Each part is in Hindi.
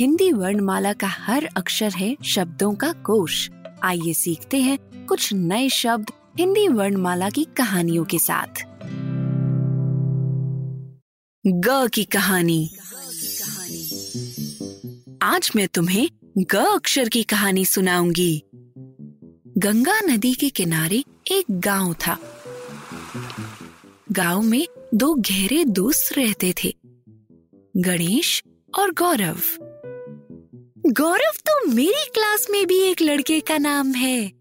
हिंदी वर्णमाला का हर अक्षर है शब्दों का कोश। आइए सीखते हैं कुछ नए शब्द हिंदी वर्णमाला की कहानियों के साथ। ग की कहानी। आज मैं तुम्हें ग अक्षर की कहानी सुनाऊँगी। गंगा नदी के किनारे एक गाँव था। गाँव में दो गहरे दोस्त रहते थे गणेश और गौरव। गौरव तो मेरी क्लास में भी एक लड़के का नाम है।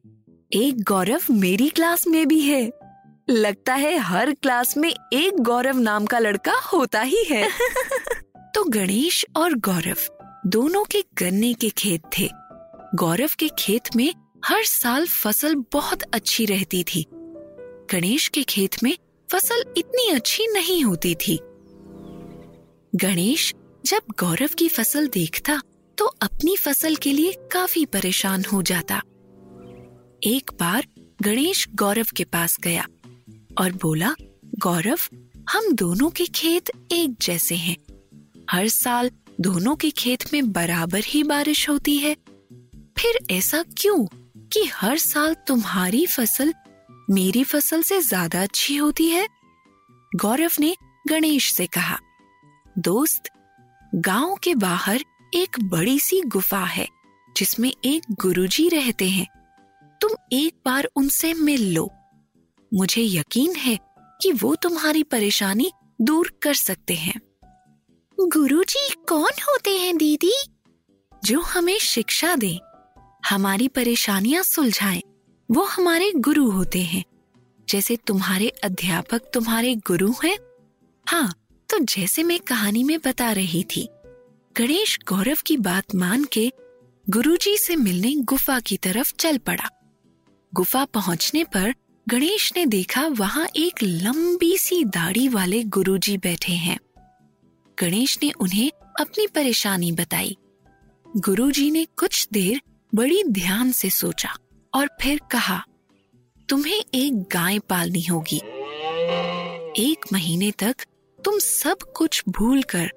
एक गौरव मेरी क्लास में भी है। लगता है हर क्लास में एक गौरव नाम का लड़का होता ही है। तो गणेश और गौरव दोनों के गन्ने के खेत थे। गौरव के खेत में हर साल फ़सल बहुत अच्छी रहती थी। गणेश के खेत में फ़सल इतनी अच्छी नहीं होती थी। गणेश जब गौरव की फ़सल देखता तो अपनी फ़सल के लिए काफ़ी परेशान हो जाता। एक बार गणेश गौरव के पास गया और बोला, गौरव, हम दोनों के खेत एक जैसे हैं। हर साल दोनों के खेत में बराबर ही बारिश होती है। फिर ऐसा क्यों कि हर साल तुम्हारी फ़सल मेरी फ़सल से ज़्यादा अच्छी होती है गौरव ने गणेश से कहा, दोस्त, गाँव के बाहर एक बड़ी सी गुफा है, जिसमें एक गुरुजी रहते हैं। तुम एक बार उनसे मिल लो। मुझे यकीन है कि वो तुम्हारी परेशानी दूर कर सकते हैं। गुरुजी कौन होते हैं, दीदी? जो हमें शिक्षा दें, हमारी परेशानियाँ सुलझाएँ, वो हमारे गुरु होते हैं। जैसे तुम्हारे अध्यापक तुम्हारे गुरु हैं? हाँ तो जैसे मैं कहानी में बता रही थी, गणेश गौरव की बात मान के गुरुजी से मिलने गुफा की तरफ़ चल पड़ा। गुफा पहुँचने पर गणेश ने देखा वहाँ एक लंबी सी दाढ़ी वाले गुरुजी बैठे हैं। गणेश ने उन्हें अपनी परेशानी बताई। गुरुजी ने कुछ देर बड़ी ध्यान से सोचा और फिर कहा तुम्हें एक गाय पालनी होगी। एक महीने तक तुम सब कुछ भूलकर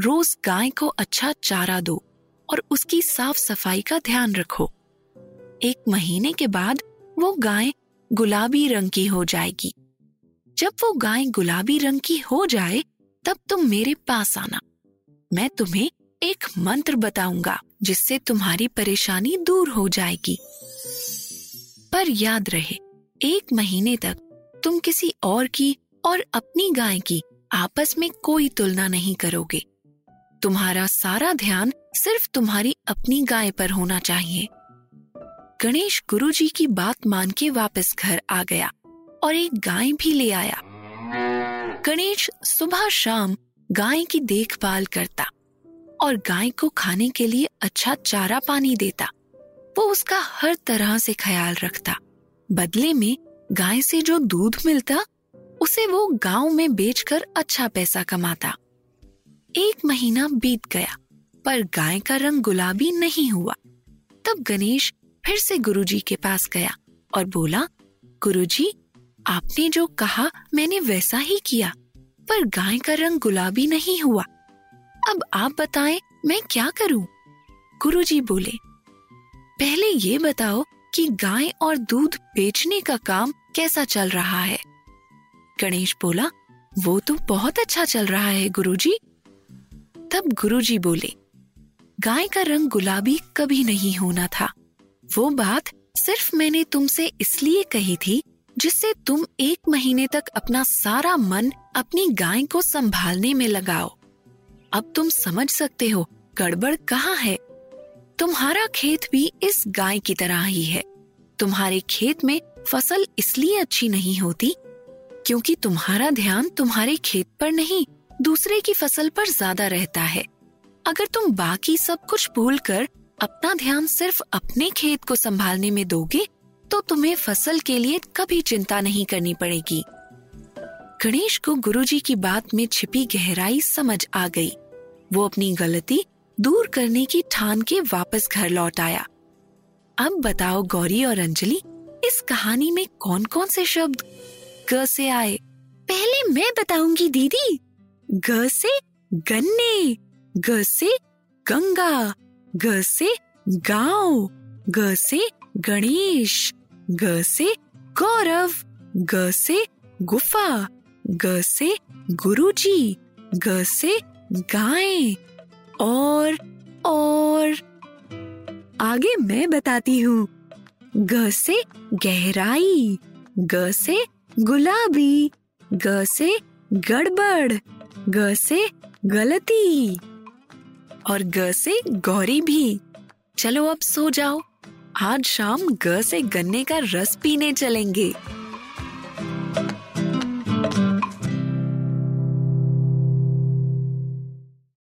रोज गाय को अच्छा चारा दो और उसकी साफ़ सफ़ाई का ध्यान रखो। एक महीने के बाद वो गाय गुलाबी रंग की हो जाएगी। जब वो गाय गुलाबी रंग की हो जाए, तब तुम मेरे पास आना। मैं तुम्हें एक मंत्र बताऊँगा, जिससे तुम्हारी परेशानी दूर हो जाएगी। पर याद रहे एक महीने तक तुम किसी और की और अपनी गाय की आपस में कोई तुलना नहीं करोगे। तुम्हारा सारा ध्यान सिर्फ़ तुम्हारी अपनी गाय पर होना चाहिए। गणेश गुरुजी की बात मान के वापस घर आ गया और एक गाय भी ले आया। गणेश सुबह शाम गाय की देखभाल करता और गाय को खाने के लिए अच्छा चारा पानी देता। वो उसका हर तरह से ख्याल रखता। बदले में गाय से जो दूध मिलता, उसे वो गाँव में बेचकर अच्छा पैसा कमाता। एक महीना बीत गया, पर गाय का रंग गुलाबी नहीं हुआ। तब गणेश फिर से गुरुजी के पास गया और बोला, गुरुजी, आपने जो कहा मैंने वैसा ही किया, पर गाय का रंग गुलाबी नहीं हुआ। अब आप बताएँ मैं क्या करूँ? गुरुजी बोले, पहले ये बताओ कि गाय और दूध बेचने का काम कैसा चल रहा है? गणेश बोला, वो तो बहुत अच्छा चल रहा है, गुरुजी। तब गुरुजी बोले, गाय का रंग गुलाबी कभी नहीं होना था। वो बात सिर्फ़ मैंने तुमसे इसलिए कही थी, जिससे तुम एक महीने तक अपना सारा मन अपनी गाय को संभालने में लगाओ। अब तुम समझ सकते हो, गड़बड़ कहाँ है। तुम्हारा खेत भी इस गाय की तरह ही है। तुम्हारे खेत में फ़सल इसलिए अच्छी नहीं होती क्योंकि तुम्हारा ध्यान तुम्हारे खेत पर नहीं, दूसरे की फ़सल पर ज़्यादा रहता है। अगर तुम बाकी सब कुछ भूल कर अपना ध्यान सिर्फ़ अपने खेत को संभालने में दोगे तो तुम्हें फ़सल के लिए कभी चिंता नहीं करनी पड़ेगी। गणेश को गुरुजी की बात में छिपी गहराई समझ आ गई। वो अपनी गलती दूर करने की ठान के वापस घर लौट आया। अब बताओ गौरी और अंजलि, इस कहानी में कौन कौन से शब्द ग से आए? पहले मैं बताऊँगी, दीदी। ग से गन्ने, ग से गंगा, ग से गाँव, ग से गणेश, ग से गौरव, ग से गुफा, ग से गुरुजी, ग से गाय और और। आगे मैं बताती हूँ। ग से गहराई, ग से गुलाबी, ग से गड़बड़, ग से गलती और ग से गौरी भी। चलो अब सो जाओ। आज शाम ग से गन्ने का रस पीने चलेंगे।